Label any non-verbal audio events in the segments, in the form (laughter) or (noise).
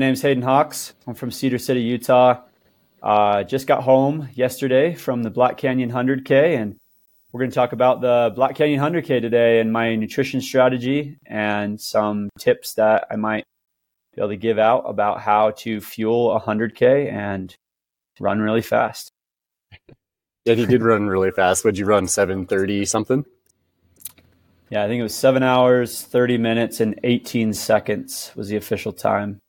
name's Hayden Hawks. I'm from Cedar City, Utah. Uh, just got home yesterday from the Black Canyon 100K, and we're going to talk about the Black Canyon 100K today and my nutrition strategy and some tips that I might be able to give out about how to fuel a 100K and run really fast. Yeah, you did run really fast. Would you run 730 something? Yeah, I think it was seven hours, 30 minutes, and 18 seconds was the official time.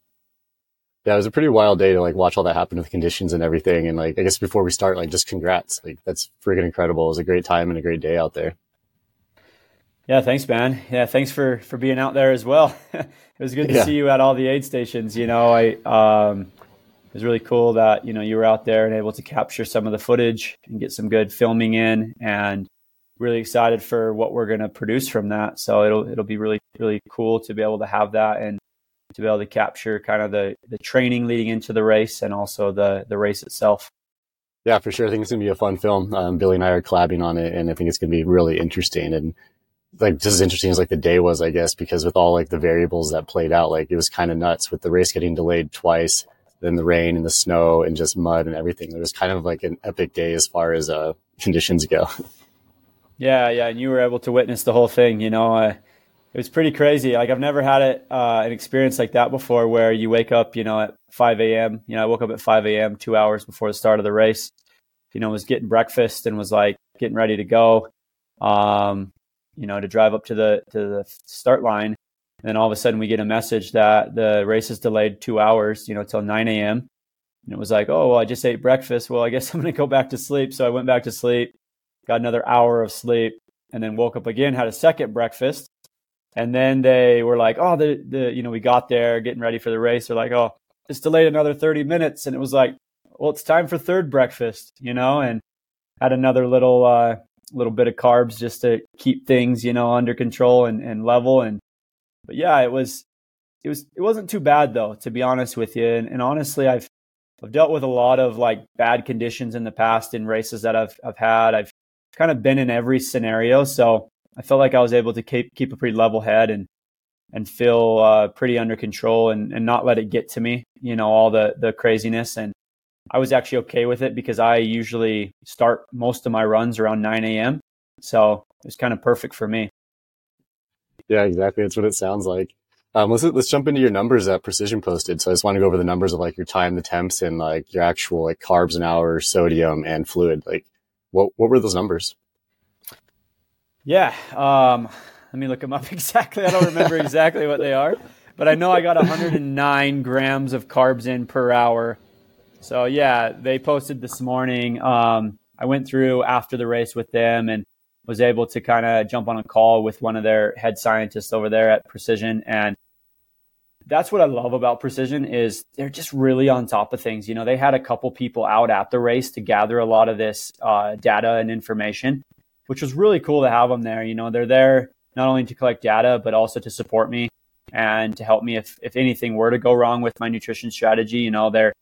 Yeah, it was a pretty wild day to like watch all that happen with conditions and everything. And like, I guess before we start, like, just congrats. Like, that's freaking incredible. It was a great time and a great day out there. Yeah, thanks, man. Yeah, thanks for for being out there as well. (laughs) it was good to yeah. see you at all the aid stations. You know, I um, it was really cool that you know you were out there and able to capture some of the footage and get some good filming in and really excited for what we're going to produce from that. So it'll it'll be really really cool to be able to have that and to be able to capture kind of the the training leading into the race and also the the race itself. Yeah, for sure. I think it's gonna be a fun film. Um, Billy and I are collabing on it, and I think it's gonna be really interesting. And like just as interesting as like the day was, I guess, because with all like the variables that played out, like it was kind of nuts with the race getting delayed twice, then the rain and the snow and just mud and everything. It was kind of like an epic day as far as uh, conditions go. (laughs) Yeah, yeah, and you were able to witness the whole thing. You know, uh, it was pretty crazy. Like I've never had it uh, an experience like that before, where you wake up, you know, at 5 a.m. You know, I woke up at 5 a.m. two hours before the start of the race. You know, was getting breakfast and was like getting ready to go. Um, you know, to drive up to the to the start line, and then all of a sudden we get a message that the race is delayed two hours. You know, till 9 a.m. And it was like, oh, well, I just ate breakfast. Well, I guess (laughs) I'm going to go back to sleep. So I went back to sleep got another hour of sleep, and then woke up again, had a second breakfast. And then they were like, oh, the, the, you know, we got there getting ready for the race. They're like, oh, it's delayed another 30 minutes. And it was like, well, it's time for third breakfast, you know, and had another little, uh, little bit of carbs just to keep things, you know, under control and, and level. And, but yeah, it was, it was, it wasn't too bad though, to be honest with you. And, and honestly, I've, I've dealt with a lot of like bad conditions in the past in races that I've, I've had. I've kind of been in every scenario. So I felt like I was able to keep keep a pretty level head and and feel uh, pretty under control and, and not let it get to me, you know, all the the craziness. And I was actually okay with it because I usually start most of my runs around 9 a.m. So it was kind of perfect for me. Yeah, exactly. That's what it sounds like. Um, let's let's jump into your numbers that Precision posted. So I just want to go over the numbers of like your time, the temps, and like your actual like carbs an hour, sodium, and fluid. Like what what were those numbers? Yeah, um, let me look them up (laughs) exactly. I don't remember exactly what they are, but I know I got 109 grams of carbs in per hour. So yeah, they posted this morning. Um, I went through after the race with them and was able to kind of jump on a call with one of their head scientists over there at Precision and that's what I love about Precision is they're just really on top of things. You know, they had a couple people out at the race to gather a lot of this uh, data and information, which was really cool to have them there. You know, they're there not only to collect data but also to support me and to help me if if anything were to go wrong with my nutrition strategy. You know, they're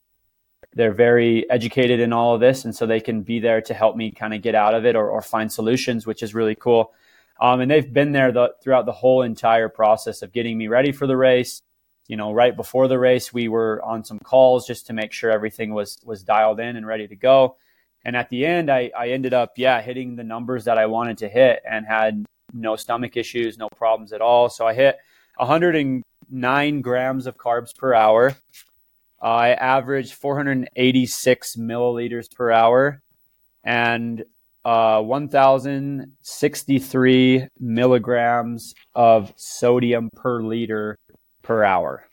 they're very educated in all of this, and so they can be there to help me kind of get out of it or, or find solutions, which is really cool. Um, and they've been there the, throughout the whole entire process of getting me ready for the race you know, right before the race, we were on some calls just to make sure everything was was dialed in and ready to go. And at the end, I, I ended up, yeah, hitting the numbers that I wanted to hit and had no stomach issues, no problems at all. So I hit 109 grams of carbs per hour. I averaged 486 milliliters per hour and uh, 1,063 milligrams of sodium per liter per hour.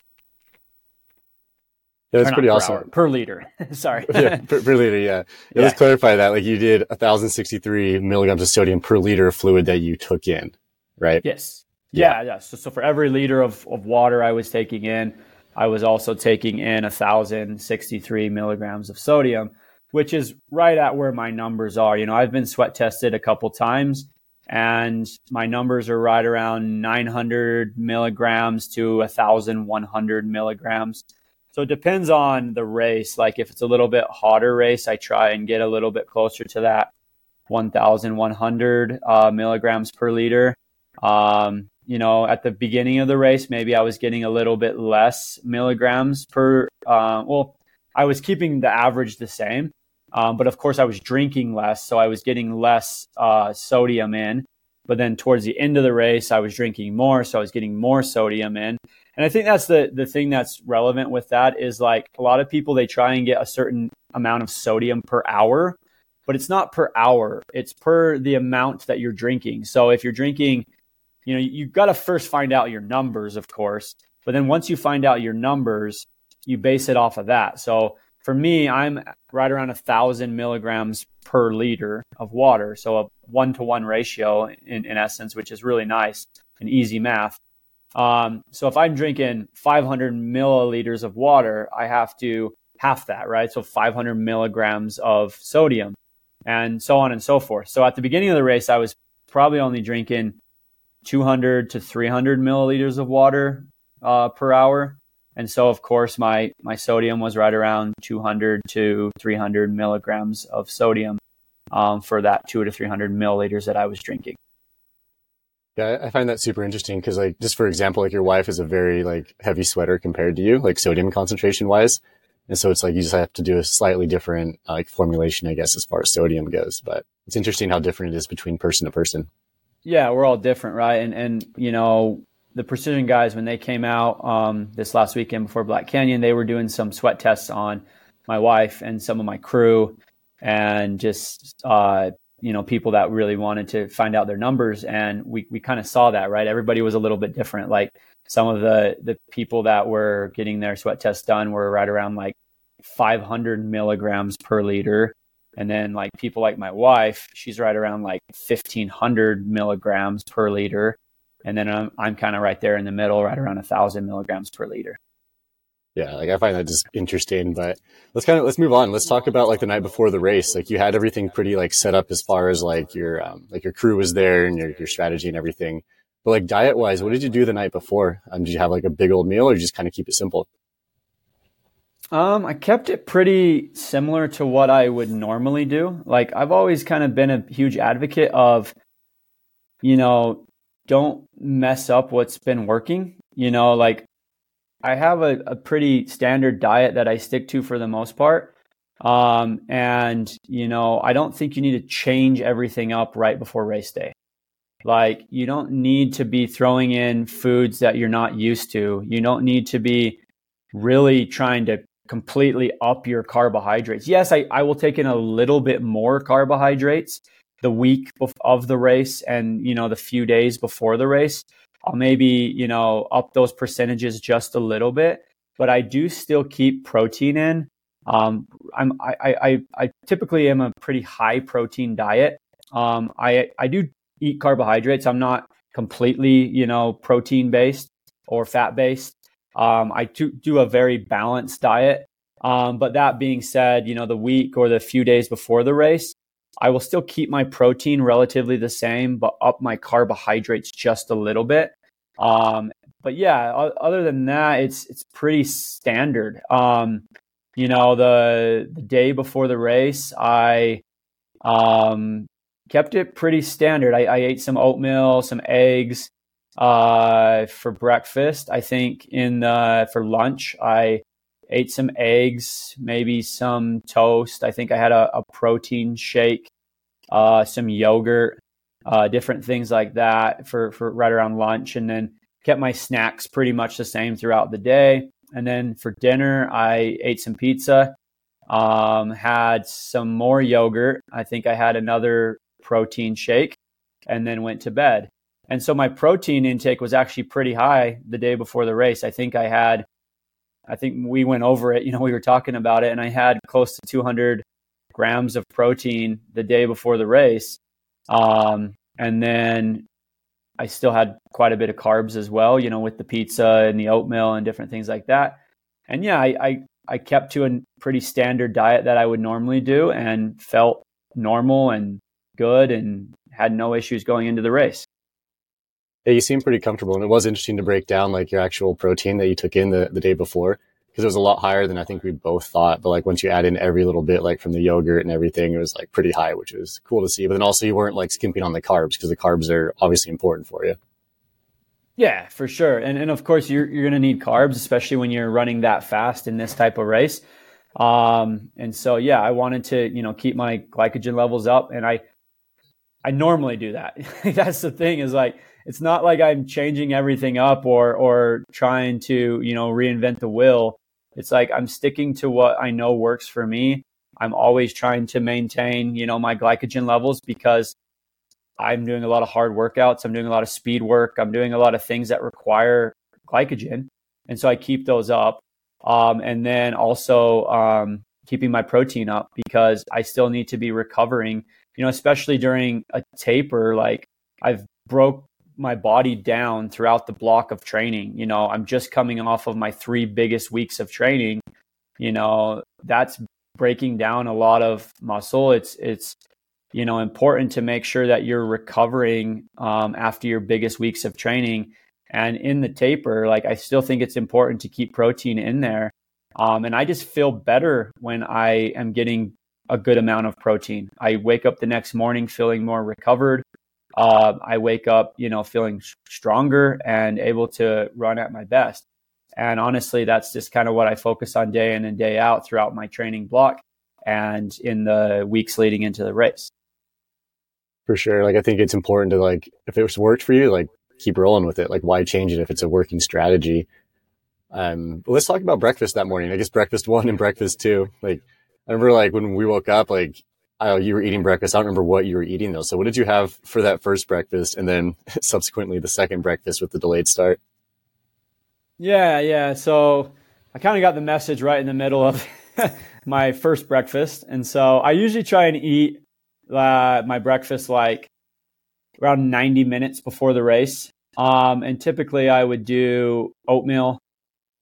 Yeah, that's pretty awesome. Hour, per liter. (laughs) Sorry. (laughs) yeah, per, per, liter. Yeah. yeah. Let's clarify that. Like you did 1,063 milligrams of sodium per liter of fluid that you took in, right? Yes. Yeah. Yeah. yeah. So, so for every liter of, of water I was taking in, I was also taking in 1,063 milligrams of sodium, which is right at where my numbers are. You know, I've been sweat tested a couple times and my numbers are right around 900 milligrams to 1100 milligrams so it depends on the race like if it's a little bit hotter race i try and get a little bit closer to that 1100 uh, milligrams per liter um, you know, at the beginning of the race, maybe I was getting a little bit less milligrams per. Uh, well, I was keeping the average the same, um, but of course I was drinking less, so I was getting less uh, sodium in. But then towards the end of the race, I was drinking more, so I was getting more sodium in. And I think that's the the thing that's relevant with that is like a lot of people they try and get a certain amount of sodium per hour, but it's not per hour. It's per the amount that you're drinking. So if you're drinking, you know, you've got to first find out your numbers, of course. But then once you find out your numbers, you base it off of that. So for me, I'm right around a thousand milligrams per liter of water. So a one to one ratio in, in essence, which is really nice and easy math. Um, so if I'm drinking 500 milliliters of water, I have to half that, right? So 500 milligrams of sodium and so on and so forth. So at the beginning of the race, I was probably only drinking 200 to 300 milliliters of water uh, per hour. And so, of course, my, my sodium was right around 200 to 300 milligrams of sodium um, for that two to 300 milliliters that I was drinking. Yeah, I find that super interesting because, like, just for example, like your wife is a very like heavy sweater compared to you, like sodium concentration wise, and so it's like you just have to do a slightly different like formulation, I guess, as far as sodium goes. But it's interesting how different it is between person to person. Yeah, we're all different, right? And and you know the precision guys when they came out um, this last weekend before Black Canyon, they were doing some sweat tests on my wife and some of my crew, and just uh, you know people that really wanted to find out their numbers. And we, we kind of saw that right? Everybody was a little bit different. Like some of the the people that were getting their sweat tests done were right around like 500 milligrams per liter. And then like people like my wife she's right around like 1500 milligrams per liter and then i'm, I'm kind of right there in the middle right around a thousand milligrams per liter yeah, like I find that just interesting. But let's kind of let's move on. Let's talk about like the night before the race. Like you had everything pretty like set up as far as like your um, like your crew was there and your your strategy and everything. But like diet wise, what did you do the night before? Um, did you have like a big old meal or just kind of keep it simple? Um, I kept it pretty similar to what I would normally do. Like I've always kind of been a huge advocate of, you know, don't mess up what's been working. You know, like I have a, a pretty standard diet that I stick to for the most part. Um, and, you know, I don't think you need to change everything up right before race day. Like, you don't need to be throwing in foods that you're not used to. You don't need to be really trying to completely up your carbohydrates. Yes, I, I will take in a little bit more carbohydrates the week of the race and, you know, the few days before the race. I'll maybe, you know, up those percentages just a little bit, but I do still keep protein in. Um, I'm, I, I, I typically am a pretty high protein diet. Um, I, I do eat carbohydrates. I'm not completely, you know, protein based or fat based. Um, I do, do a very balanced diet. Um, but that being said, you know, the week or the few days before the race, I will still keep my protein relatively the same, but up my carbohydrates just a little bit. Um, but yeah, other than that, it's it's pretty standard. Um, you know, the the day before the race, I um, kept it pretty standard. I, I ate some oatmeal, some eggs uh, for breakfast. I think in for lunch, I ate some eggs, maybe some toast. I think I had a, a protein shake, uh, some yogurt, uh, different things like that for, for right around lunch. And then kept my snacks pretty much the same throughout the day. And then for dinner, I ate some pizza, um, had some more yogurt. I think I had another protein shake and then went to bed. And so my protein intake was actually pretty high the day before the race. I think I had I think we went over it. You know, we were talking about it, and I had close to 200 grams of protein the day before the race. Um, and then I still had quite a bit of carbs as well, you know, with the pizza and the oatmeal and different things like that. And yeah, I, I, I kept to a pretty standard diet that I would normally do and felt normal and good and had no issues going into the race. Yeah, you seem pretty comfortable, and it was interesting to break down like your actual protein that you took in the, the day before because it was a lot higher than I think we both thought. But like once you add in every little bit, like from the yogurt and everything, it was like pretty high, which was cool to see. But then also you weren't like skimping on the carbs because the carbs are obviously important for you. Yeah, for sure. And and of course you're you're gonna need carbs, especially when you're running that fast in this type of race. Um, and so yeah, I wanted to, you know, keep my glycogen levels up and I I normally do that. (laughs) That's the thing is like it's not like I'm changing everything up or or trying to, you know, reinvent the wheel. It's like I'm sticking to what I know works for me. I'm always trying to maintain, you know, my glycogen levels because I'm doing a lot of hard workouts. I'm doing a lot of speed work. I'm doing a lot of things that require glycogen. And so I keep those up. Um, and then also um, keeping my protein up because I still need to be recovering, you know, especially during a taper. Like I've broke my body down throughout the block of training. You know, I'm just coming off of my three biggest weeks of training. You know, that's breaking down a lot of muscle. It's, it's, you know important to make sure that you're recovering um, after your biggest weeks of training and in the taper like i still think it's important to keep protein in there um, and i just feel better when i am getting a good amount of protein i wake up the next morning feeling more recovered uh, i wake up you know feeling stronger and able to run at my best and honestly that's just kind of what i focus on day in and day out throughout my training block and in the weeks leading into the race for sure. Like I think it's important to like if it's worked for you, like keep rolling with it. Like why change it if it's a working strategy? Um, let's talk about breakfast that morning. I guess breakfast one and breakfast two. Like I remember like when we woke up, like I, you were eating breakfast. I don't remember what you were eating though. So what did you have for that first breakfast and then (laughs) subsequently the second breakfast with the delayed start? Yeah, yeah. So I kind of got the message right in the middle of (laughs) my first breakfast. And so I usually try and eat uh, my breakfast like around 90 minutes before the race. Um, and typically I would do oatmeal,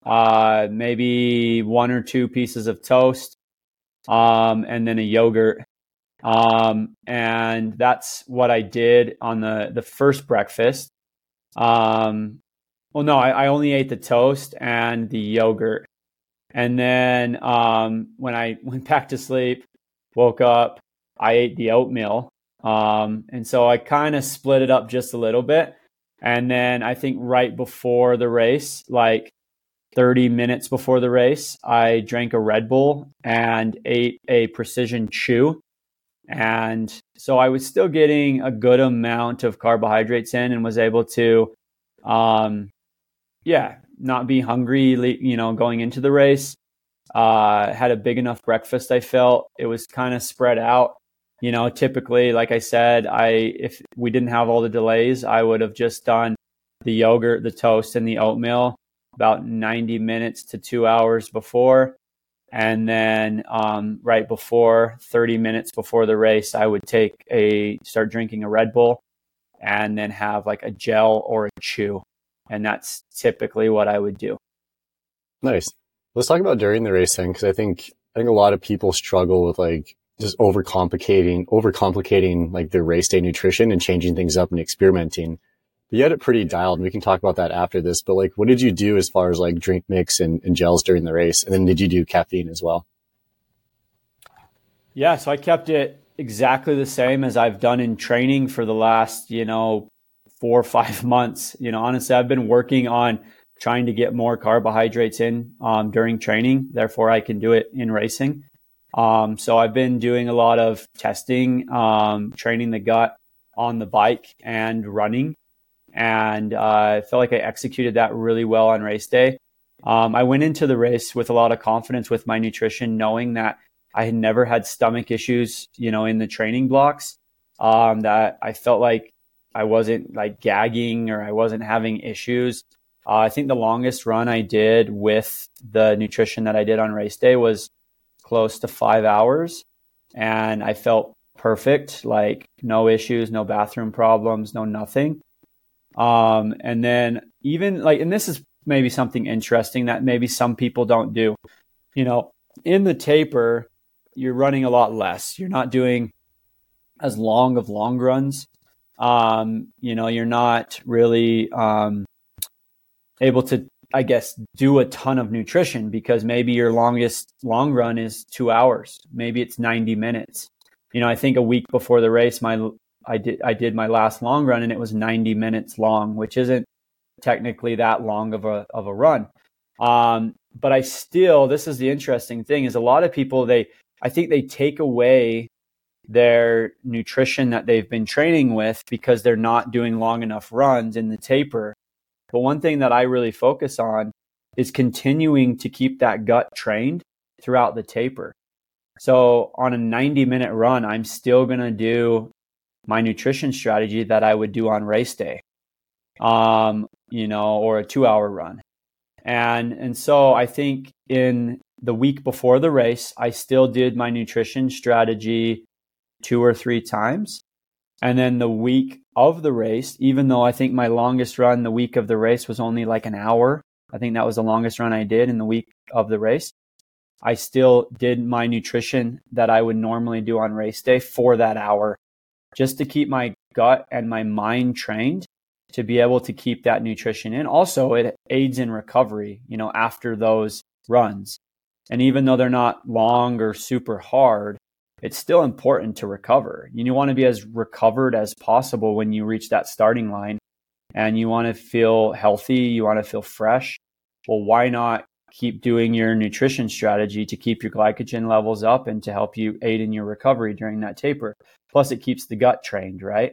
uh, maybe one or two pieces of toast, um, and then a yogurt. Um, and that's what I did on the, the first breakfast. Um, well, no, I, I only ate the toast and the yogurt. And then um, when I (laughs) went back to sleep, woke up, I ate the oatmeal. Um, and so I kind of split it up just a little bit. And then I think right before the race, like 30 minutes before the race, I drank a Red Bull and ate a precision chew. And so I was still getting a good amount of carbohydrates in and was able to, um, yeah, not be hungry, you know, going into the race. Uh, had a big enough breakfast. I felt it was kind of spread out you know, typically, like I said, I if we didn't have all the delays, I would have just done the yogurt, the toast, and the oatmeal about 90 minutes to two hours before. And then um, right before 30 minutes before the race, I would take a start drinking a Red Bull and then have like a gel or a chew. And that's typically what I would do. Nice. Let's talk about during the race then, because I think I think a lot of people struggle with like just overcomplicating, overcomplicating like their race day nutrition and changing things up and experimenting. You had it pretty dialed. And we can talk about that after this. But like, what did you do as far as like drink mix and, and gels during the race? And then did you do caffeine as well? Yeah. So I kept it exactly the same as I've done in training for the last, you know, four or five (laughs) months. You know, honestly, I've been working on trying to get more carbohydrates in um, during training. Therefore, I can do it in racing. Um, so I've been doing a lot of testing, um, training the gut on the bike and running. And uh, I felt like I executed that really well on race day. Um, I went into the race with a lot of confidence with my nutrition, knowing that I had never had stomach issues, you know, in the training blocks. Um, that I felt like I wasn't like gagging or I wasn't having issues. Uh, I think the longest run I did with the nutrition that I did on race day was close to five hours and I felt perfect, like no issues, no bathroom problems, no nothing. Um, and then even like, and this is maybe something interesting that maybe some people don't do. You know, in the taper, you're running a lot less. You're not doing as long of long runs. Um, you know, you're not really um, able to I guess, do a ton of nutrition because maybe your longest long run is two hours. Maybe it's 90 minutes. You know, I think a week before the race, my, I did, I did my last long run and it was 90 minutes long, which isn't technically that long of a of a run. Um, but I still, this is the interesting thing: is a lot of people they, I think they take away their nutrition that they've been training with because they're not doing long enough runs in the taper. But one thing that I really focus on is continuing to keep that gut trained throughout the taper. So on a 90 minute run, I'm still going to do my nutrition strategy that I would do on race day, um, you know, or a two hour run. And, and so I think in the week before the race, I still did my nutrition strategy two or three times. And then the week of the race, even though I think my longest run the week of the race was only like an hour, I think that was the longest run I did in the week of the race. I still did my nutrition that I would normally do on race day for that hour just to keep my gut and my mind trained to be able to keep that nutrition in. Also, it aids in recovery, you know, after those runs. And even though they're not long or super hard, it's still important to recover. You want to be as recovered as possible when you reach that starting line and you want to feel healthy, you want to feel fresh. Well, why not keep doing your nutrition strategy to keep your glycogen levels up and to help you aid in your recovery during that taper? Plus, it keeps the gut trained, right?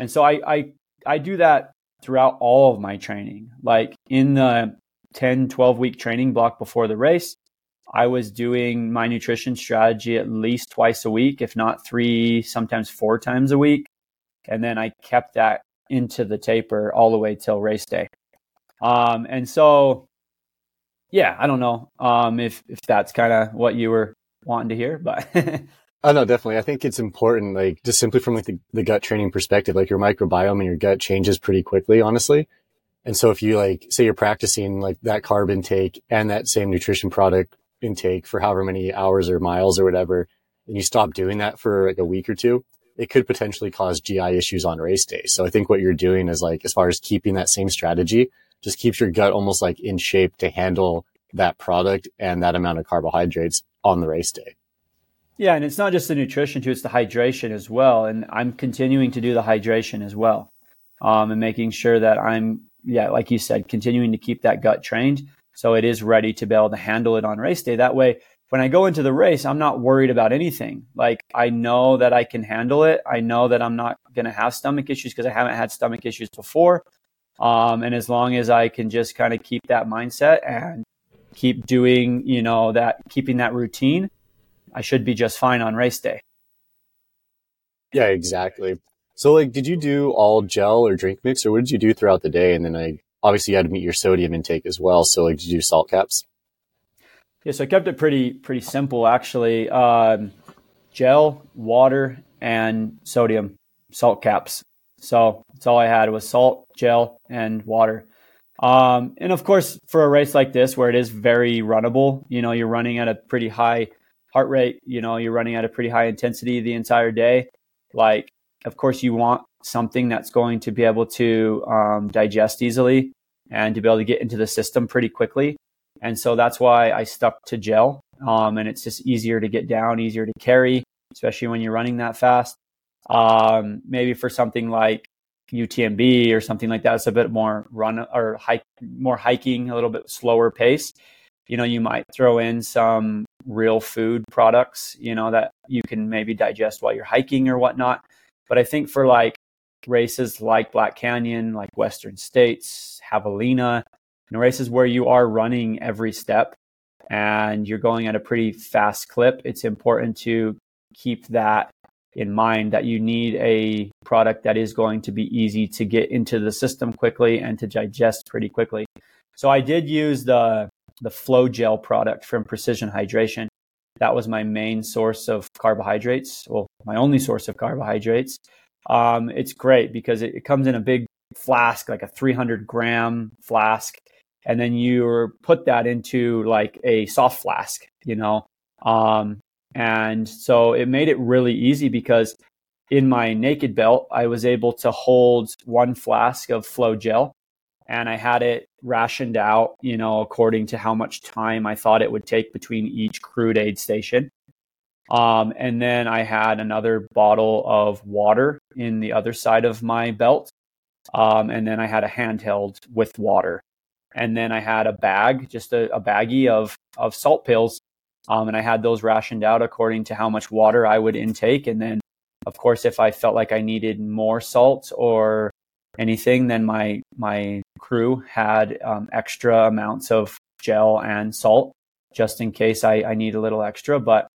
And so I, I, I do that throughout all of my training. Like in the 10, 12 week training block before the race, I was doing my nutrition strategy at least twice a week, if not three, sometimes four times a week. And then I kept that into the taper all the way till race day. Um, and so, yeah, I don't know um, if if that's kind of what you were wanting to hear, but (laughs) Oh no, definitely. I think it's important, like just simply from like the, the gut training perspective, like your microbiome and your gut changes pretty quickly, honestly. And so if you like, say you're practicing like that carb intake and that same nutrition product intake for however many hours or miles or whatever, and you stop doing that for like a week or two, it could potentially cause GI issues on race day. So I think what you're doing is like, as far as keeping that same strategy, just keeps your gut almost like in shape to handle that product and that amount of carbohydrates on the race day. Yeah, and it's not just the nutrition too; it's the hydration as well. And I'm continuing to do the hydration as well, um, and making sure that I'm, yeah, like you said, continuing to keep that gut trained so it is ready to be able to handle it on race day. That way, when I go into the race, I'm not worried about anything. Like I know that I can handle it. I know that I'm not going to have stomach issues because I haven't had stomach issues before. Um, and as long as I can just kind of keep that mindset and keep doing, you know, that keeping that routine, I should be just fine on race day. Yeah, exactly. So, like, did you do all gel or drink mix, or what did you do throughout the day? And then, I obviously you had to meet your sodium intake as well. So, like, did you do salt caps? Yeah, so I kept it pretty pretty simple actually. Um, gel, water, and sodium salt caps. So that's all I had was salt, gel, and water. Um, and of course, for a race like this, where it is very runnable, you know, you're running at a pretty high heart rate, you know, you're running at a pretty high intensity the entire day. Like, of course, you want something that's going to be able to um, digest easily and to be able to get into the system pretty quickly. And so that's why I stuck to gel. Um, and it's just easier to get down, easier to carry, especially when you're running that fast. Um, maybe for something like UTMB or something like that, it's a bit more run or hike, more hiking, a little bit slower pace. You know, you might throw in some real food products, you know, that you can maybe digest while you're hiking or whatnot. But I think for like races like Black Canyon, like Western States, Javelina, know, races where you are running every step and you're going at a pretty fast clip, it's important to keep that in mind that you need a product that is going to be easy to get into the system quickly and to digest pretty quickly. So I did use the the Flow Gel product from Precision Hydration. That was my main source of carbohydrates. Well, my only source of carbohydrates. Um, it's great because it, it comes in a big flask, like a 300 gram flask, and then you put that into like a soft flask, you know. Um, and so it made it really easy because in my naked belt, I was able to hold one flask of flow gel and I had it rationed out, you know, according to how much time I thought it would take between each crewed aid station. Um, and then I had another bottle of water in the other side of my belt. Um, and then I had a handheld with water. And then I had a bag, just a, a baggie of, of salt pills. Um, and I had those rationed out according to how much water I would intake. And then, of course, if I felt like I needed more salt or anything, then my my crew had um, extra amounts of gel and salt just in case I, I need a little extra. But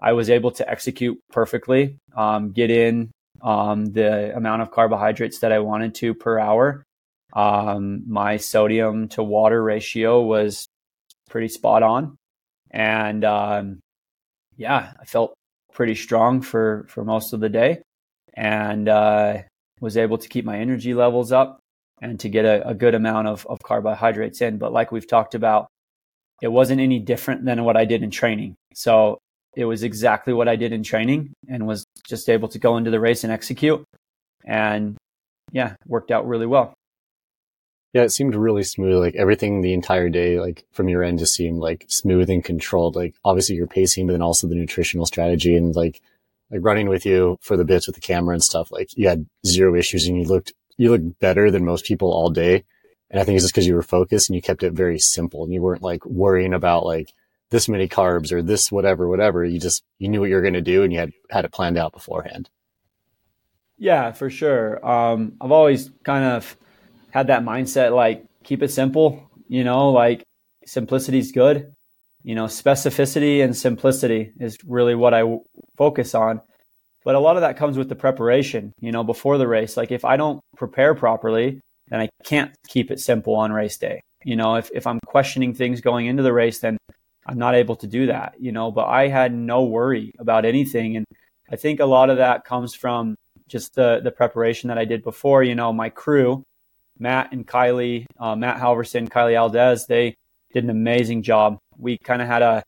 I was able to execute perfectly, um, get in um, the amount of carbohydrates that I wanted to per hour. Um, my sodium to water ratio was pretty spot on, and um, yeah, I felt pretty strong for for most of the day, and uh, was able to keep my energy levels up and to get a, a good amount of, of carbohydrates in. But like we've talked about, it wasn't any different than what I did in training. So it was exactly what I did in training and was just able to go into the race and execute. And yeah, worked out really well. Yeah, it seemed really smooth. Like everything the entire day, like from your end, just seemed like smooth and controlled. Like obviously your pacing, but then also the nutritional strategy and like like running with you for the bits with the camera and stuff. Like you had zero issues and you looked you looked better than most people all day. And I think it's just because you were focused and you kept it very simple and you weren't like worrying about like this many carbs or this whatever, whatever. You just, you knew what you were going to do and you had, had it planned out beforehand. Yeah, for sure. Um, I've always kind of had that mindset, like keep it simple, you know, like simplicity is good. You know, specificity and simplicity is really what I focus on. But a lot of that comes with the preparation, you know, before the race. Like if I don't prepare properly, then I can't keep it simple on race day. You know, if, if I'm questioning things going into the race, then I'm not able to do that, you know, but I had no worry about anything. And I think a lot of that comes from just the, the preparation that I did before, you know, my crew, Matt and Kylie, uh, Matt Halverson, Kylie Aldez, they did an amazing job. We kind of had a,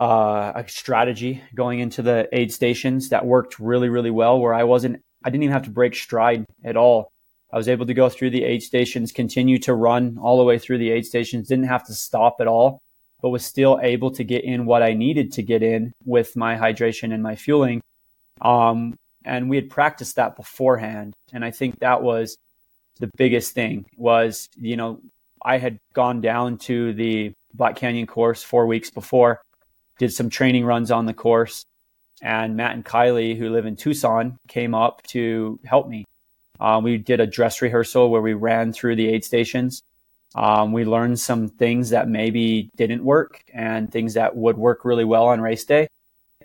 uh, a strategy going into the aid stations that worked really, really well where I wasn't, I didn't even have to break stride at all. I was able to go through the aid stations, continue to run all the way through the aid stations, didn't have to stop at all, but was still able to get in what I needed to get in with my hydration and my fueling. Um, and we had practiced that beforehand. And I think that was the biggest thing was, you know, I had gone down to the Black Canyon course four weeks before, did some training runs on the course. And Matt and Kylie, who live in Tucson, came up to help me um, we did a dress rehearsal where we ran through the aid stations. Um, we learned some things that maybe didn't work and things that would work really well on race day.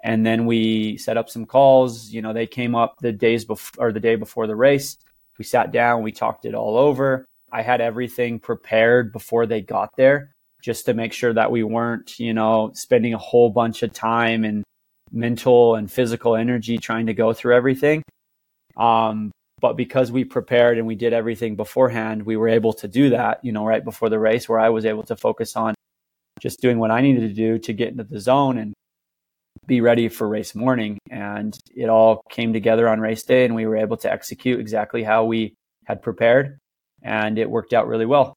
And then we set up some calls. You know, they came up the days before or the day before the race. We sat down, we talked it all over. I had everything prepared before they got there just to make sure that we weren't, you know, spending a whole bunch of time and mental and physical energy trying to go through everything. Um, but because we prepared and we did everything beforehand, we were able to do that, you know, right before the race where I was able to focus on just doing what I needed to do to get into the zone and be ready for race morning. And it all came together on race day and we were able to execute exactly how we had prepared. And it worked out really well.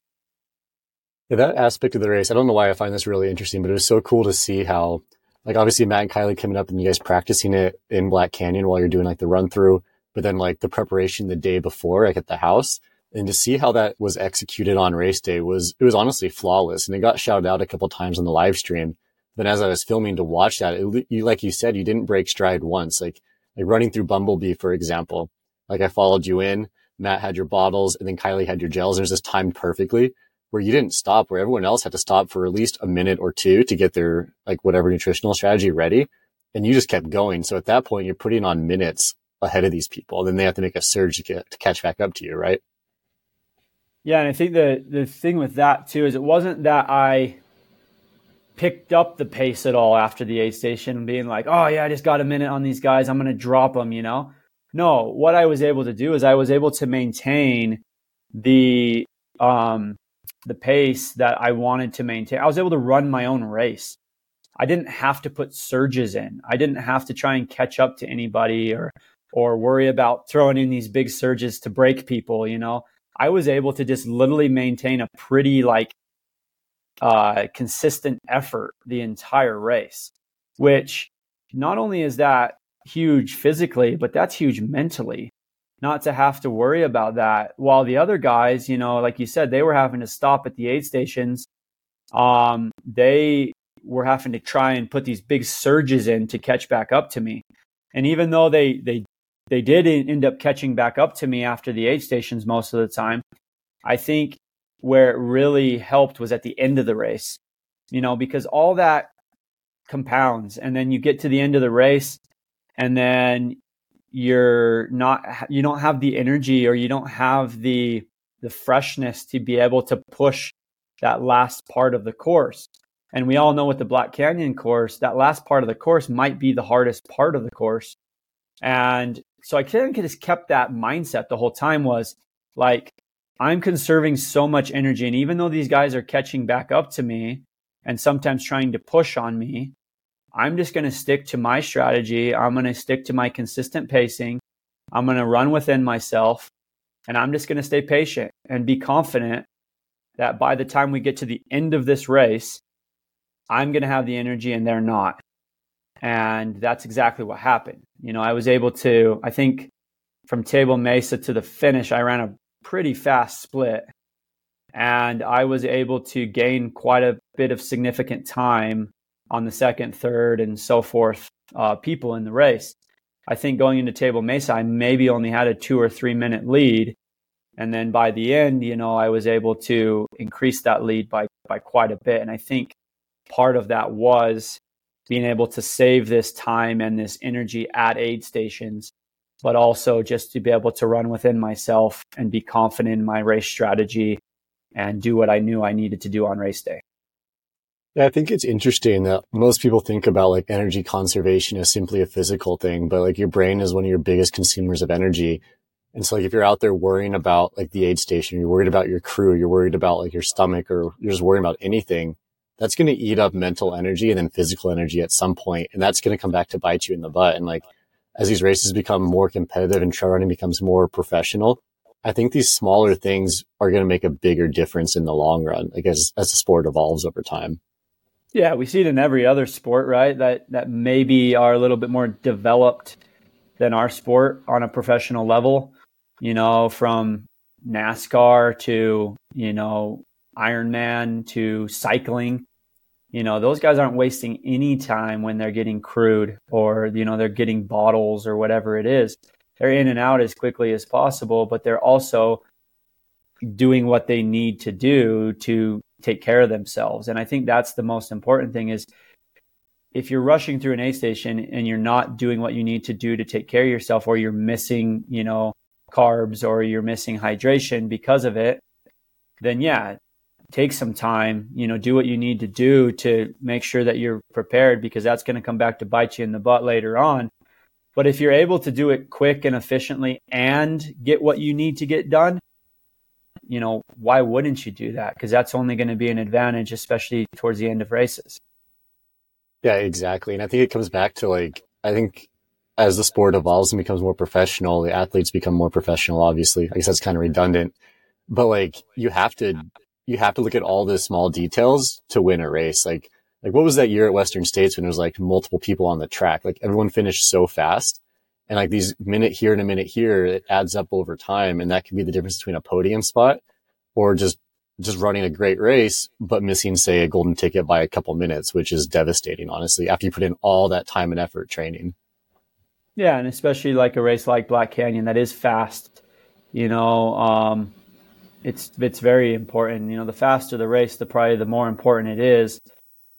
Yeah, that aspect of the race, I don't know why I find this really interesting, but it was so cool to see how, like, obviously Matt and Kylie coming up and you guys practicing it in Black Canyon while you're doing like the run through but then like the preparation the day before, like at the house, and to see how that was executed on race day was it was honestly flawless, and it got shouted out a couple times on the live stream. Then as I was filming to watch that, it, you like you said, you didn't break stride once. Like like running through Bumblebee, for example. Like I followed you in, Matt had your bottles, and then Kylie had your gels, and it was just timed perfectly. Where you didn't stop, where everyone else had to stop for at least a minute or two to get their like whatever nutritional strategy ready, and you just kept going. So at that point, you're putting on minutes ahead of these people. Then they have to make a surge to, get, to catch back up to you, right? Yeah, and I think the the thing with that too is it wasn't that I picked up the pace at all after the aid station, being like, "Oh yeah, I just got a minute on these guys. I'm going to drop them," you know. No, what I was able to do is I was able to maintain the um the pace that I wanted to maintain. I was able to run my own race. I didn't have to put surges in. I didn't have to try and catch up to anybody or or worry about throwing in these big surges to break people, you know. I was able to just literally maintain a pretty like uh, consistent effort the entire race, which not only is that huge physically, but that's huge mentally. Not to have to worry about that. While the other guys, you know, like you said, they were having to stop at the aid stations. Um, they were having to try and put these big surges in to catch back up to me. And even though they they they did end up catching back up to me after the aid stations most of the time, I think where it really helped was at the end of the race. You know, because all that compounds and then you get to the end of the race and then you're not you don't have the energy or you don't have the the freshness to be able to push that last part of the course. And we all know with the black canyon course that last part of the course might be the hardest part of the course. And so i kind of just kept that mindset the whole time was like i'm conserving so much energy and even though these guys are catching back up to me and sometimes trying to push on me I'm just going to stick to my strategy. I'm going to stick to my consistent pacing. I'm going to run within myself and I'm just going to stay patient and be confident that by the time we get to the end of this race, I'm going to have the energy and they're not. And that's exactly what happened. You know, I was able to, I think from Table Mesa to the finish, I ran a pretty fast split. And I was able to gain quite a bit of significant time on the second, third, and so forth uh, people in the race. I think going into Table Mesa, I maybe only had a two or three minute lead. And then by the end, you know, I was able to increase that lead by, by quite a bit. And I think part of that was being able to save this time and this energy at aid stations, but also just to be able to run within myself and be confident in my race strategy and do what I knew I needed to do on race day. Yeah, I think it's interesting that most people think about like energy conservation as simply a physical thing, but like your brain is one of your biggest consumers of energy. And so like if you're out there worrying about like the aid station, you're worried about your crew, you're worried about like your stomach or you're just worrying about anything, that's going to eat up mental energy and then physical energy at some point, And that's going to come back to bite you in the butt. And like as these races become more competitive and trail running becomes more professional, I think these smaller things are going to make a bigger difference in the long run, like as, as the sport evolves over time. Yeah, we see it in every other sport, right? That that maybe are a little bit more developed than our sport on a professional level. You know, from NASCAR to you know Ironman to cycling. You know, those guys aren't wasting any time when they're getting crewed or you know they're getting bottles or whatever it is. They're in and out as quickly as possible, but they're also doing what they need to do to take care of themselves. And I think that's the most important thing is if you're rushing through an aid station and you're not doing what you need to do to take care of yourself or you're missing, you know, carbs or you're missing hydration because of it, then yeah, take some time, you know, do what you need to do to make sure that you're prepared because that's going to come back to bite you in the butt later on. But if you're able to do it quick and efficiently and get what you need to get done, you know, why wouldn't you do that? Because that's only going to be an advantage, especially towards the end of races. Yeah, exactly. And I think it comes back to like, I think as the sport evolves and becomes more professional, the athletes become more professional, obviously. I guess that's kind of redundant, but like you have to, you have to look at all the small details to win a race. Like, like what was that year at Western States when there was like multiple people on the track? Like everyone finished so fast and like these minute here and a minute here, it adds up over time. And that can be the difference between a podium spot or just, just running a great race, but missing, say, a golden ticket by a couple minutes, which is devastating, honestly, after you put in all that time and effort training. Yeah. And especially like a race like Black Canyon that is fast, you know, um, it's, it's very important. You know, the faster the race, the probably the more important it is.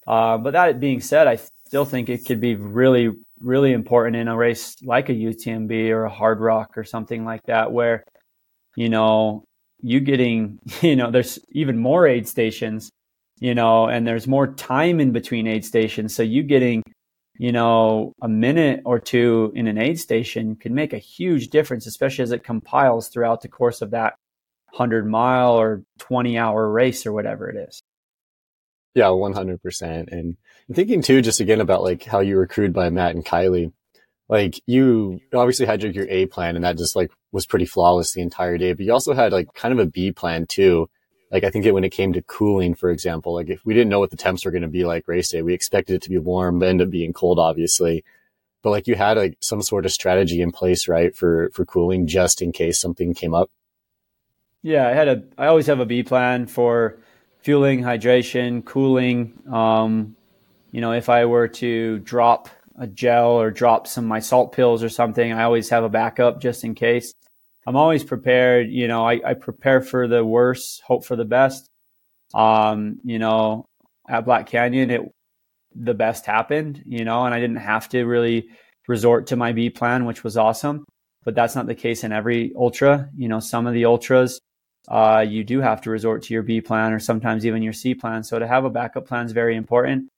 Uh, but that being said, I still think it could be really really important in a race like a UTMB or a Hardrock or something like that, where, you know, you getting, (laughs) you know, there's even more aid stations, you know, and there's more time in between aid stations. So you getting, you know, a minute or two in an aid station can make a huge difference, especially as it compiles throughout the course of that 100 mile or 20 hour race or whatever it is. Yeah, 100%. And thinking too, just again about like how you were crewed by Matt and Kylie, like you obviously had your, your A plan and that just like was pretty flawless the entire day, but you also had like kind of a B plan too. Like I think it, when it came to cooling, for example, like if we didn't know what the temps were going to be like race day, we expected it to be warm, but ended up being cold, obviously. but like you had like some sort of strategy in place, right, for for cooling just in case something came up. Yeah, I had a. I always have a B plan for fueling, hydration, cooling. Um, you know, if I were to drop a gel or drop some my salt pills or something, I always have a backup just in case. I'm always prepared. You know, I, I prepare for the worst, hope for the best. Um, you know, at Black Canyon, it the best happened, you know, and I didn't have to really resort to my B plan, which was awesome. But that's not the case in every ultra. You know, some of the ultras, uh, you do have to resort to your B plan or sometimes even your C plan. So to have a backup plan is very important.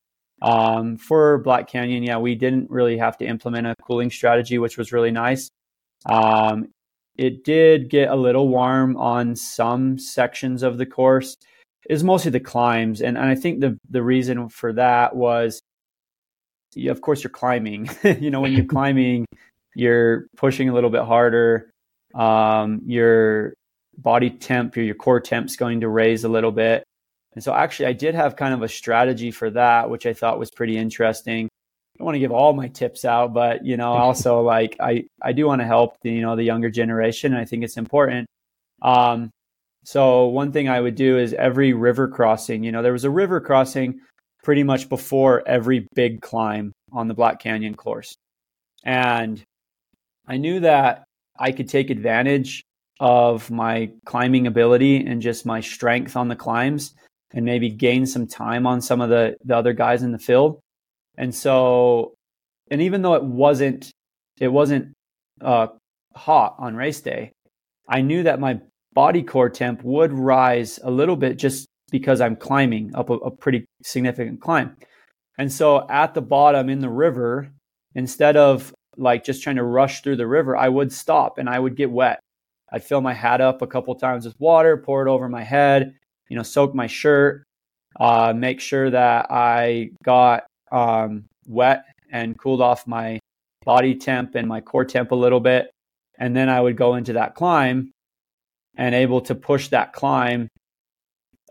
Um, for Black Canyon, yeah, we didn't really have to implement a cooling strategy, which was really nice. Um, it did get a little warm on some sections of the course is mostly the climbs, and, and I think the the reason for that was, yeah, of course, you're climbing. (laughs) you know, when you're (laughs) climbing, you're pushing a little bit harder. Um, your body temp, your, your core temp's going to raise a little bit. And so, actually, I did have kind of a strategy for that, which I thought was pretty interesting. I don't want to give all my tips out, but you know, also like I I do want to help the you know the younger generation, and I think it's important. Um, so one thing I would do is every river crossing, you know, there was a river crossing pretty much before every big climb on the Black Canyon course. And I knew that I could take advantage of my climbing ability and just my strength on the climbs and maybe gain some time on some of the, the other guys in the field. And so, and even though it wasn't, it wasn't uh, hot on race day, I knew that my body core temp would rise a little bit just because I'm climbing up a, a pretty significant climb. And so at the bottom in the river, instead of like just trying to rush through the river, I would stop and I would get wet. I'd fill my hat up a couple times with water, pour it over my head, you know, soak my shirt, uh, make sure that I got um, wet and cooled off my body temp and my core temp a little bit. And then I would go into that climb and able to push that climb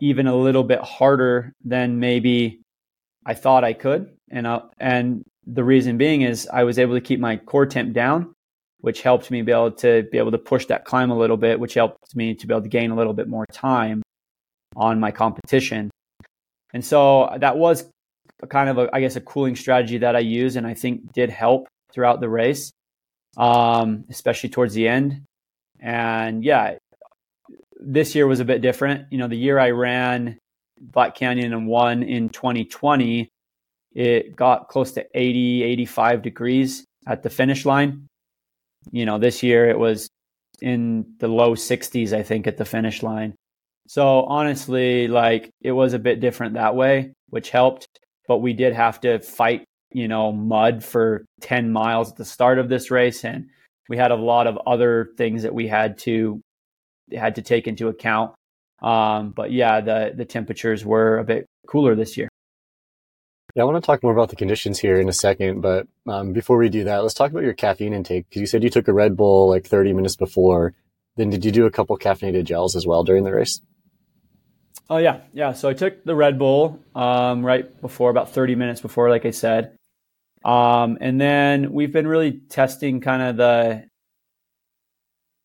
even a little bit harder than maybe I thought I could. And uh, and the reason being is I was able to keep my core temp down, which helped me be able to be able to push that climb a little bit, which helped me to be able to gain a little bit more time on my competition. And so that was kind of a, I guess, a cooling strategy that I used and I think did help throughout the race, um, especially towards the end. And yeah, this year was a bit different. You know, the year I ran Black Canyon and won in 2020, it got close to 80, 85 degrees at the finish line. You know, this year it was in the low 60s, I think, at the finish line. So honestly, like it was a bit different that way, which helped. But we did have to fight, you know, mud for 10 miles at the start of this race. And we had a lot of other things that we had to had to take into account. Um, but yeah, the the temperatures were a bit cooler this year. Yeah, I want to talk more about the conditions here in a second, but um, before we do that, let's talk about your caffeine intake because you said you took a Red Bull like 30 minutes before. Then did you do a couple caffeinated gels as well during the race? Oh yeah, yeah. So I took the Red Bull um, right before, about 30 minutes before, like I said, um, and then we've been really testing kind of the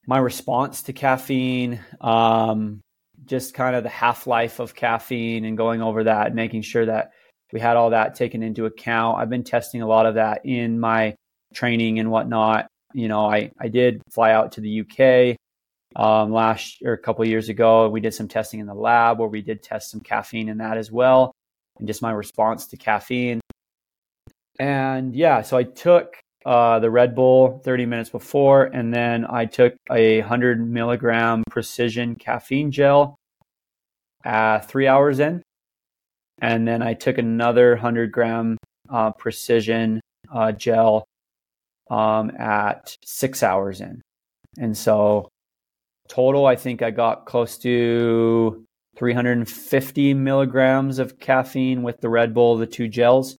my response to caffeine, um, just kind of the half life of caffeine and going over that, making sure that we had all that taken into account. I've been testing a lot of that in my training and whatnot. You know, I, I did fly out to the UK um, last or a couple years ago. We did some testing in the lab where we did test some caffeine in that as well, and just my response to caffeine. And yeah, so I took uh, the Red Bull 30 minutes before, and then I took a 100 milligram precision caffeine gel uh, three hours in. And then I took another 100 gram uh, precision uh, gel um, at six hours in. And so, total, I think I got close to 350 milligrams of caffeine with the Red Bull, the two gels,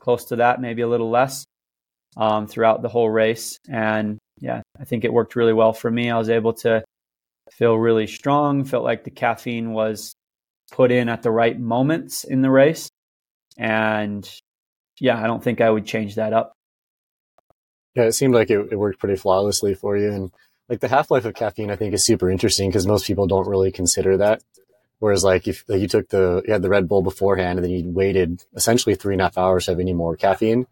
close to that, maybe a little less um, throughout the whole race. And yeah, I think it worked really well for me. I was able to feel really strong, felt like the caffeine was put in at the right moments in the race. And yeah, I don't think I would change that up. Yeah, it seemed like it, it worked pretty flawlessly for you. And like the half life of caffeine, I think is super interesting because most people don't really consider that. Whereas like if like you took the you had the Red Bull beforehand and then you waited essentially three and a half hours to have any more caffeine.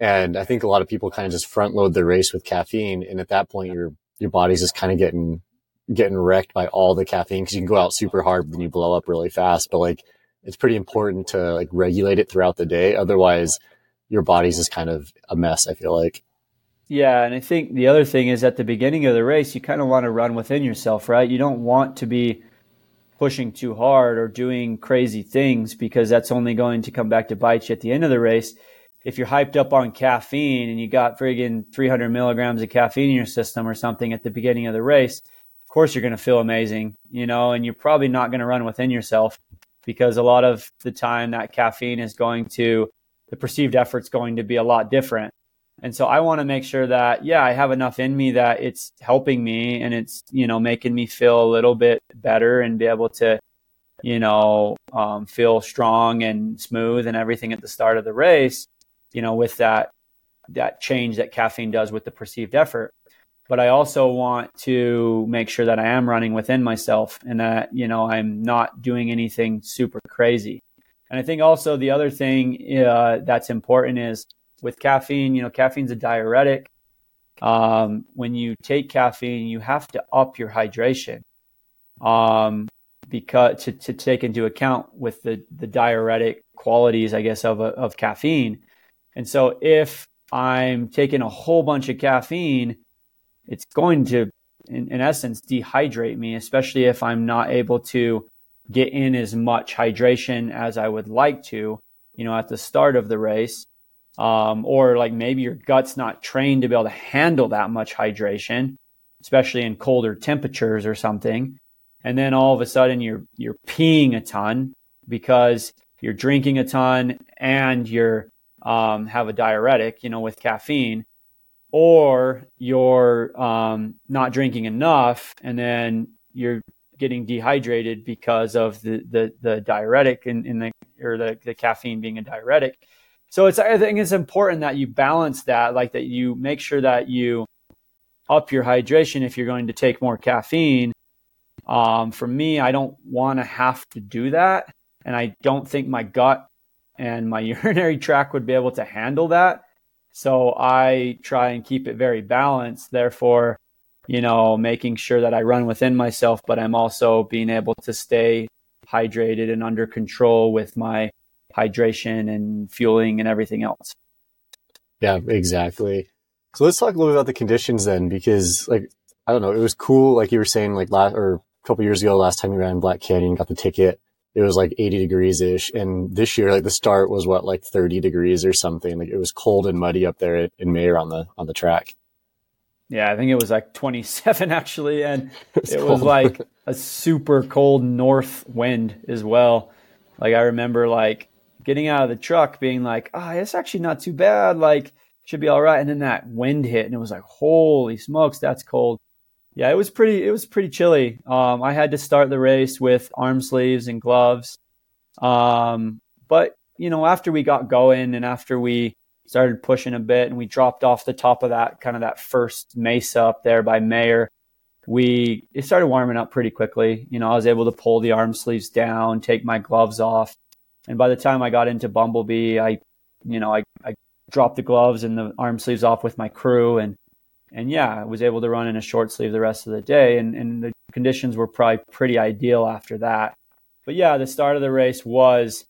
And I think a lot of people kind of just front load the race with caffeine, and at that point your your body's just kind of getting getting wrecked by all the caffeine because you can go out super hard and you blow up really fast. But like it's pretty important to like regulate it throughout the day, otherwise your body's just kind of a mess. I feel like. Yeah, and I think the other thing is at the beginning of the race, you kind of want to run within yourself, right? You don't want to be pushing too hard or doing crazy things because that's only going to come back to bite you at the end of the race. If you're hyped up on caffeine and you got friggin' 300 milligrams of caffeine in your system or something at the beginning of the race, of course you're going to feel amazing, you know, and you're probably not going to run within yourself because a lot of the time that caffeine is going to, the perceived effort's going to be a lot different. And so I want to make sure that, yeah, I have enough in me that it's helping me and it's, you know, making me feel a little bit better and be able to, you know, um, feel strong and smooth and everything at the start of the race, you know, with that, that change that caffeine does with the perceived effort. But I also want to make sure that I am running within myself and that, you know, I'm not doing anything super crazy. And I think also the other thing uh, that's important is, with caffeine, you know, caffeine's a diuretic. Um, when you take caffeine, you have to up your hydration um, because to, to take into account with the, the diuretic qualities, I guess, of, of caffeine. And so if I'm taking a whole bunch of caffeine, it's going to, in, in essence, dehydrate me, especially if I'm not able to get in as much hydration as I would like to, you know, at the start of the race um, or like maybe your gut's not trained to be able to handle that much hydration, especially in colder temperatures or something. And then all of a sudden you're you're peeing a ton because you're drinking a ton and you're um, have a diuretic, you know, with caffeine, or you're um, not drinking enough and then you're getting dehydrated because of the the, the diuretic in, in the or the, the caffeine being a diuretic so it's I think it's important that you balance that, like that you make sure that you up your hydration if you're going to take more caffeine. Um, for me, I don't want to have to do that, and I don't think my gut and my (laughs) urinary tract would be able to handle that. So I try and keep it very balanced. Therefore, you know, making sure that I run within myself, but I'm also being able to stay hydrated and under control with my hydration and fueling and everything else. Yeah, exactly. So let's talk a little bit about the conditions then, because like, I don't know, it was cool. Like you were saying, like last or a couple years ago, last time you ran Black Canyon, got the ticket. It was like 80 degrees ish. And this year, like the start was what, like 30 degrees or something. Like it was cold and muddy up there in Mayer on the, on the track. Yeah, I think it was like 27 (laughs) actually. And it, (laughs) it was like a super cold north wind as well. Like I remember like getting out of the truck being like, ah, oh, it's actually not too bad. Like, should be all right. And then that wind hit and it was like, holy smokes, that's cold. Yeah, it was pretty, it was pretty chilly. Um, I had to start the race with arm sleeves and gloves. Um, but, you know, after we got going and after we started pushing a bit and we dropped off the top of that kind of that first mesa up there by Mayer, we, it started warming up pretty quickly. You know, I was able to pull the arm sleeves down, take my gloves off and by the time I got into Bumblebee, I, you know, I, I dropped the gloves and the arm sleeves off with my crew and, and yeah, I was able to run in a short sleeve the rest of the day. And, and the conditions were probably pretty ideal after that. But yeah, the start of the race was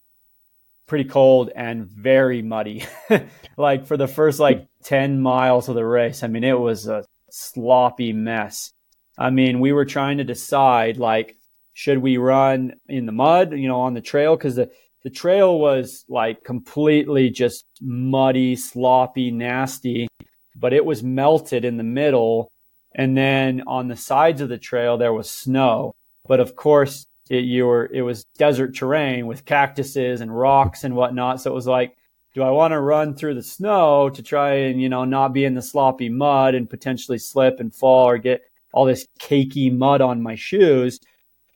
pretty cold and very muddy. (laughs) like for the first like 10 miles of the race, I mean, it was a sloppy mess. I mean, we were trying to decide like, should we run in the mud, you know, on the trail? Cause the, the trail was like completely just muddy, sloppy, nasty, but it was melted in the middle. And then on the sides of the trail, there was snow. But of course, it, you were, it was desert terrain with cactuses and rocks and whatnot. So it was like, do I want to run through the snow to try and, you know, not be in the sloppy mud and potentially slip and fall or get all this cakey mud on my shoes?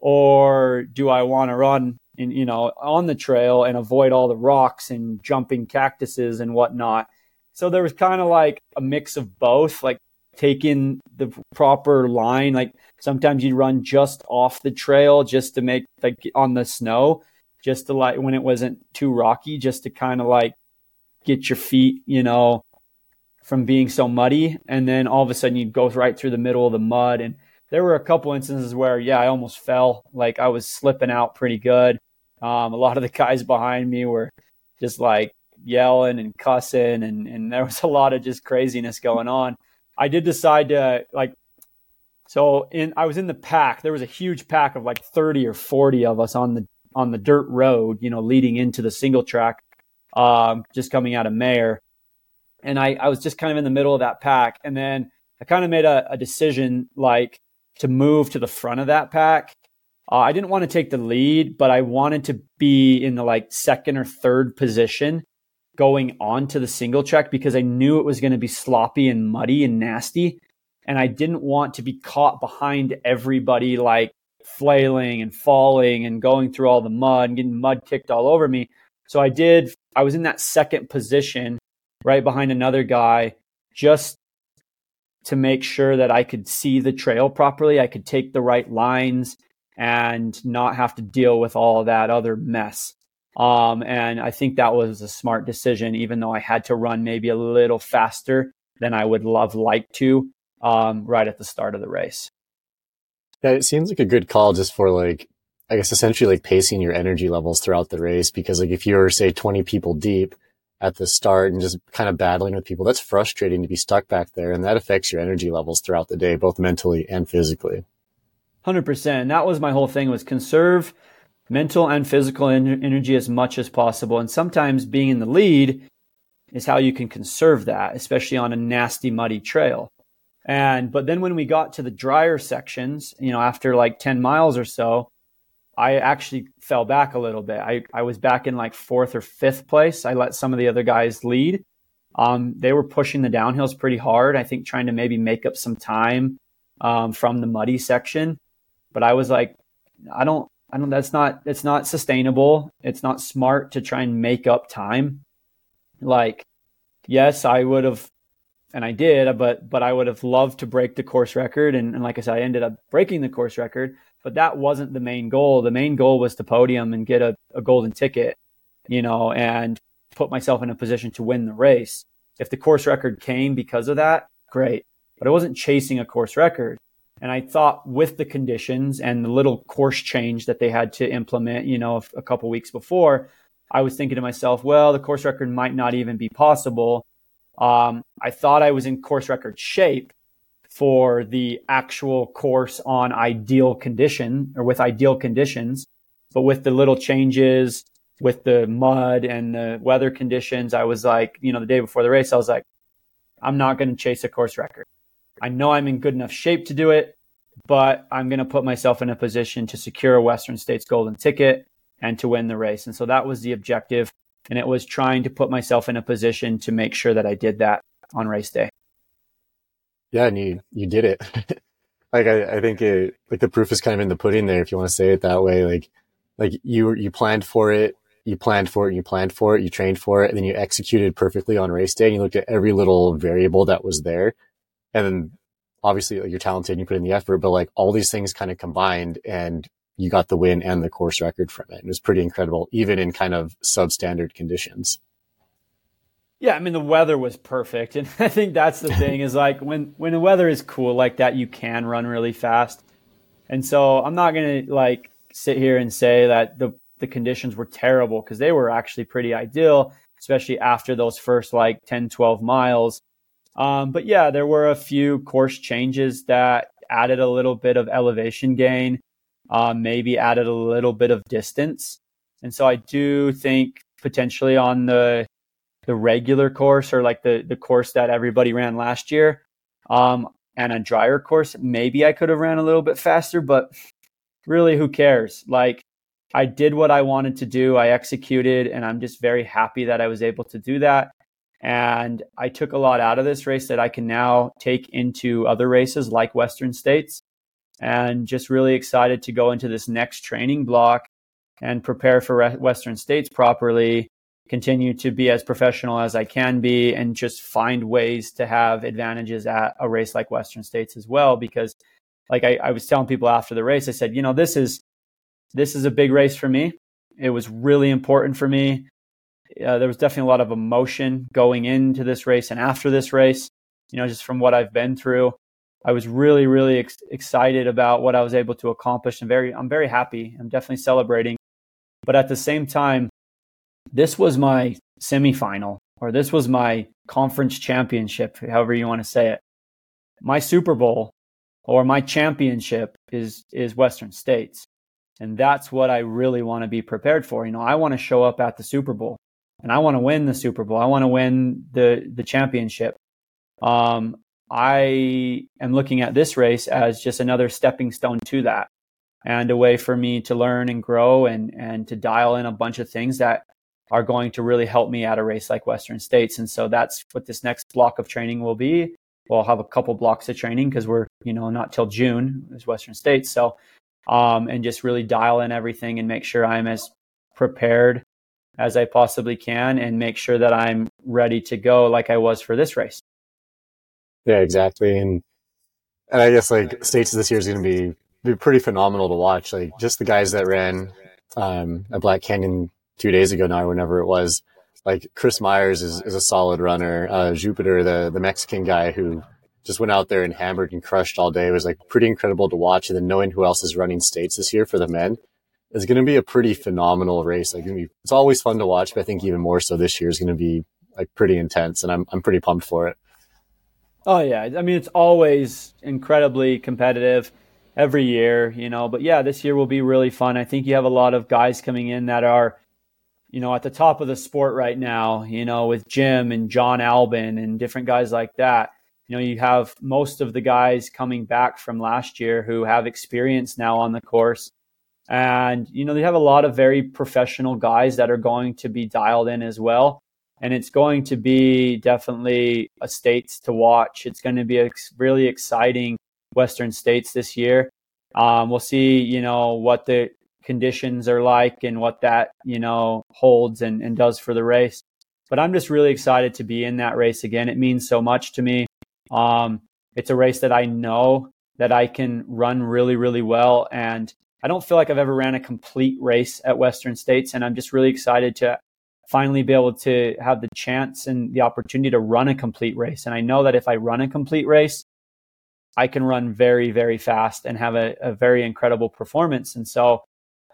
Or do I want to run in, you know, on the trail and avoid all the rocks and jumping cactuses and whatnot. So there was kind of like a mix of both, like taking the proper line. Like sometimes you'd run just off the trail just to make like on the snow, just to like when it wasn't too rocky, just to kind of like get your feet, you know, from being so muddy. And then all of a sudden you'd go right through the middle of the mud. And there were a couple instances where, yeah, I almost fell. Like I was slipping out pretty good. Um, a lot of the guys behind me were just like yelling and cussing, and, and there was a lot of just craziness going on. I did decide to like, so in I was in the pack. There was a huge pack of like thirty or forty of us on the on the dirt road, you know, leading into the single track, um, just coming out of Mayer. And I, I was just kind of in the middle of that pack. And then I kind of made a, a decision like to move to the front of that pack uh, I didn't want to take the lead, but I wanted to be in the like second or third position going on to the single track because I knew it was going to be sloppy and muddy and nasty. And I didn't want to be caught behind everybody, like flailing and falling and going through all the mud and getting mud kicked all over me. So I did, I was in that second position right behind another guy just to make sure that I could see the trail properly. I could take the right lines and not have to deal with all that other mess. Um, and I think that was a smart decision, even though I had to run maybe a little faster than I would love like to um, right at the start of the race. Yeah, it seems like a good call just for like, I guess essentially like pacing your energy levels throughout the race. Because like if you're say 20 people deep at the start and just kind of battling with people, that's frustrating to be stuck back there. And that affects your energy levels throughout the day, both mentally and physically. 100%. And that was my whole thing was conserve mental and physical energy as much as possible. And sometimes being in the lead is how you can conserve that, especially on a nasty, muddy trail. And, but then when we got to the drier sections, you know, after like 10 miles or so, I actually fell back a little bit. I, I was back in like fourth or fifth place. I let some of the other guys lead. Um, they were pushing the downhills pretty hard. I think trying to maybe make up some time um, from the muddy section. But I was like, I don't, I don't, that's not, it's not sustainable. It's not smart to try and make up time. Like, yes, I would have, and I did, but, but I would have loved to break the course record. And, and like I said, I ended up breaking the course record, but that wasn't the main goal. The main goal was to podium and get a, a golden ticket, you know, and put myself in a position to win the race. If the course record came because of that, great. But I wasn't chasing a course record. And I thought with the conditions and the little course change that they had to implement, you know, a, couple weeks before, I was thinking to myself, well, the course record might not even be possible. Um, I thought I was in course record shape for the actual course on ideal condition or with ideal conditions. But with the little changes, with the mud and the weather conditions, I was like, you know, the day before the race, I was like, I'm not going to chase a course record. I know I'm in good enough shape to do it, but I'm going to put myself in a position to secure a Western States golden ticket and to win the race. And so that was the objective. And it was trying to put myself in a position to make sure that I did that on race day. Yeah, and you you did it. (laughs) like I, I think it like the proof is kind of in the pudding there, if you want to say it that way. Like like you you planned for it, you planned for it, you planned for it, you trained for it, and then you executed perfectly on race day. And you looked at every little variable that was there, and then obviously like, you're talented and you put in the effort, but like all these things kind of combined and you got the win and the course record from it. It was pretty incredible, even in kind of substandard conditions. Yeah, I mean the weather was perfect, and (laughs) I think that's the thing is like when when the weather is cool like that, you can run really fast. And so I'm not gonna like sit here and say that the the conditions were terrible because they were actually pretty ideal, especially after those first like 10, 12 miles. Um, but yeah, there were a few course changes that added a little bit of elevation gain, uh, maybe added a little bit of distance. And so I do think potentially on the the regular course or like the the course that everybody ran last year, um, and a drier course, maybe I could have ran a little bit faster, but really who cares? Like I did what I wanted to do, I executed, and I'm just very happy that I was able to do that. And I took a lot out of this race that I can now take into other races like Western States. And just really excited to go into this next training block and prepare for Western States properly continue to be as professional as I can be and just find ways to have advantages at a race like Western States as well. Because like I, I was telling people after the race, I said, you know, this is this is a big race for me. It was really important for me. Uh, there was definitely a lot of emotion going into this race and after this race, you know, just from what I've been through. I was really, really ex- excited about what I was able to accomplish and very, I'm very happy. I'm definitely celebrating. But at the same time, this was my semifinal or this was my conference championship, however you want to say it. My Super Bowl or my championship is, is Western States. And that's what I really want to be prepared for. You know, I want to show up at the Super Bowl and I want to win the Super Bowl. I want to win the, the championship. Um, I am looking at this race as just another stepping stone to that and a way for me to learn and grow and, and to dial in a bunch of things that are going to really help me at a race like Western States. And so that's what this next block of training will be. We'll have a couple blocks of training because we're, you know, not till June is Western States. So, um, and just really dial in everything and make sure I'm as prepared as I possibly can and make sure that I'm ready to go like I was for this race. Yeah, exactly. And and I guess like states this year is going to be be pretty phenomenal to watch. Like just the guys that ran um, Black Canyon two days ago now, whenever it was. Like Chris Myers is, is a solid runner. Uh, Jupiter, the the Mexican guy who just went out there and hammered and crushed all day, was like pretty incredible to watch. And then knowing who else is running states this year for the men is going to be a pretty phenomenal race. Like it's always fun to watch, but I think even more so this year is going to be like pretty intense, and I'm I'm pretty pumped for it. Oh yeah, I mean it's always incredibly competitive every year, you know. But yeah, this year will be really fun. I think you have a lot of guys coming in that are, you know, at the top of the sport right now. You know, with Jim and John Albin and different guys like that. You know, you have most of the guys coming back from last year who have experience now on the course. And, you know, they have a lot of very professional guys that are going to be dialed in as well and it's going to be definitely a states to watch. It's going to be a really exciting Western states this year. Um, we'll see, you know, what the conditions are like and what that, you know, holds and, and does for the race. But I'm just really excited to be in that race again. It means so much to me. Um, it's a race that I know that I can run really, really well. And I don't feel like I've ever ran a complete race at Western States. And I'm just really excited to finally be able to have the chance and the opportunity to run a complete race. And I know that if I run a complete race, I can run very, very fast and have a, a very incredible performance. And so,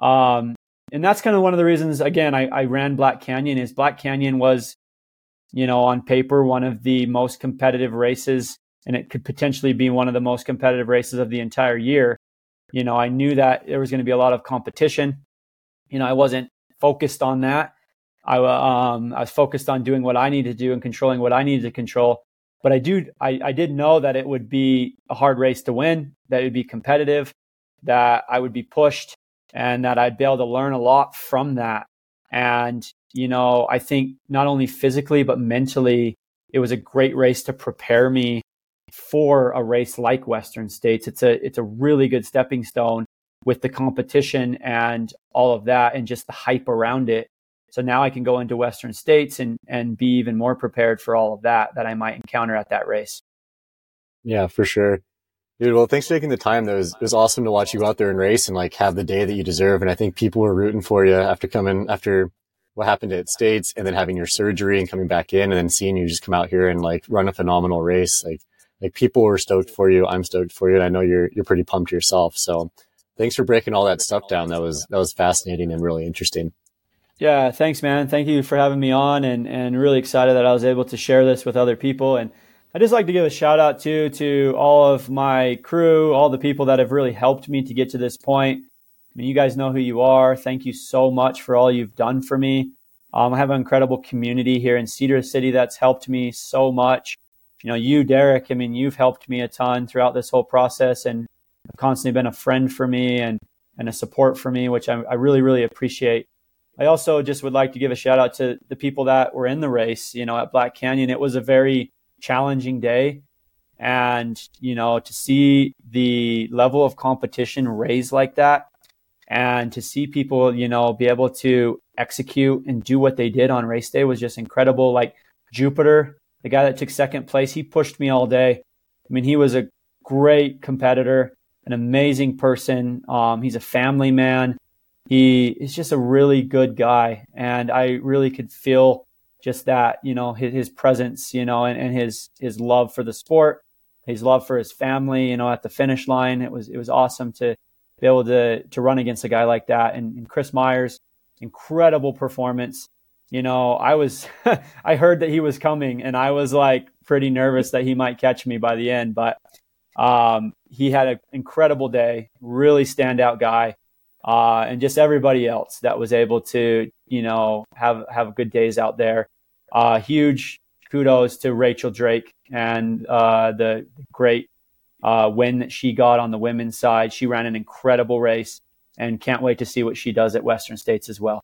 um, and that's kind of one of the reasons, again, I, I ran Black Canyon is Black Canyon was, you know, on paper, one of the most competitive races, and it could potentially be one of the most competitive races of the entire year. You know, I knew that there was going to be a lot of competition. You know, I wasn't focused on that. I, um, I was focused on doing what I needed to do and controlling what I needed to control. But I do, I, I did know that it would be a hard race to win, that it would be competitive, that I would be pushed, and that I'd be able to learn a lot from that. And, you know, I think not only physically, but mentally, it was a great race to prepare me for a race like Western States. It's a, it's a really good stepping stone with the competition and all of that and just the hype around it so now I can go into Western states and, and be even more prepared for all of that that I might encounter at that race. Yeah, for sure. Dude, well, thanks for taking the time. That was, it was awesome to watch you out there and race and like have the day that you deserve. And I think people were rooting for you after coming, after what happened at States and then having your surgery and coming back in and then seeing you just come out here and like run a phenomenal race. Like, like people were stoked for you. I'm stoked for you. And I know you're, you're pretty pumped yourself. So thanks for breaking all that stuff down. That was, that was fascinating and really interesting. Yeah, thanks, man. Thank you for having me on, and and really excited that I was able to share this with other people. And I just like to give a shout out too to all of my crew, all the people that have really helped me to get to this point. I mean, you guys know who you are. Thank you so much for all you've done for me. Um, I have an incredible community here in Cedar City that's helped me so much. You know, you, Derek, I mean, you've helped me a ton throughout this whole process and have constantly been a friend for me and, and a support for me, which I, I really, really appreciate. I also just would like to give a shout out to the people that were in the race. You know, at Black Canyon, it was a very challenging day. And, you know, to see the level of competition raised like that and to see people, you know, be able to execute and do what they did on race day was just incredible. Like Jupiter, the guy that took second place, he pushed me all day. I mean, he was a great competitor, an amazing person. Um, he's a family man. He is just a really good guy. And I really could feel just that, you know, his, his presence, you know, and, and his, his love for the sport, his love for his family, you know, at the finish line. It was, it was awesome to be able to, to run against a guy like that. And, and Chris Myers, incredible performance. You know, I was, (laughs) I heard that he was coming and I was like pretty nervous that he might catch me by the end, but, um, he had an incredible day, really standout guy. Uh, and just everybody else that was able to, you know, have, have good days out there. Uh, huge kudos to Rachel Drake and, uh, the great, uh, win that she got on the women's side. She ran an incredible race and can't wait to see what she does at Western States as well.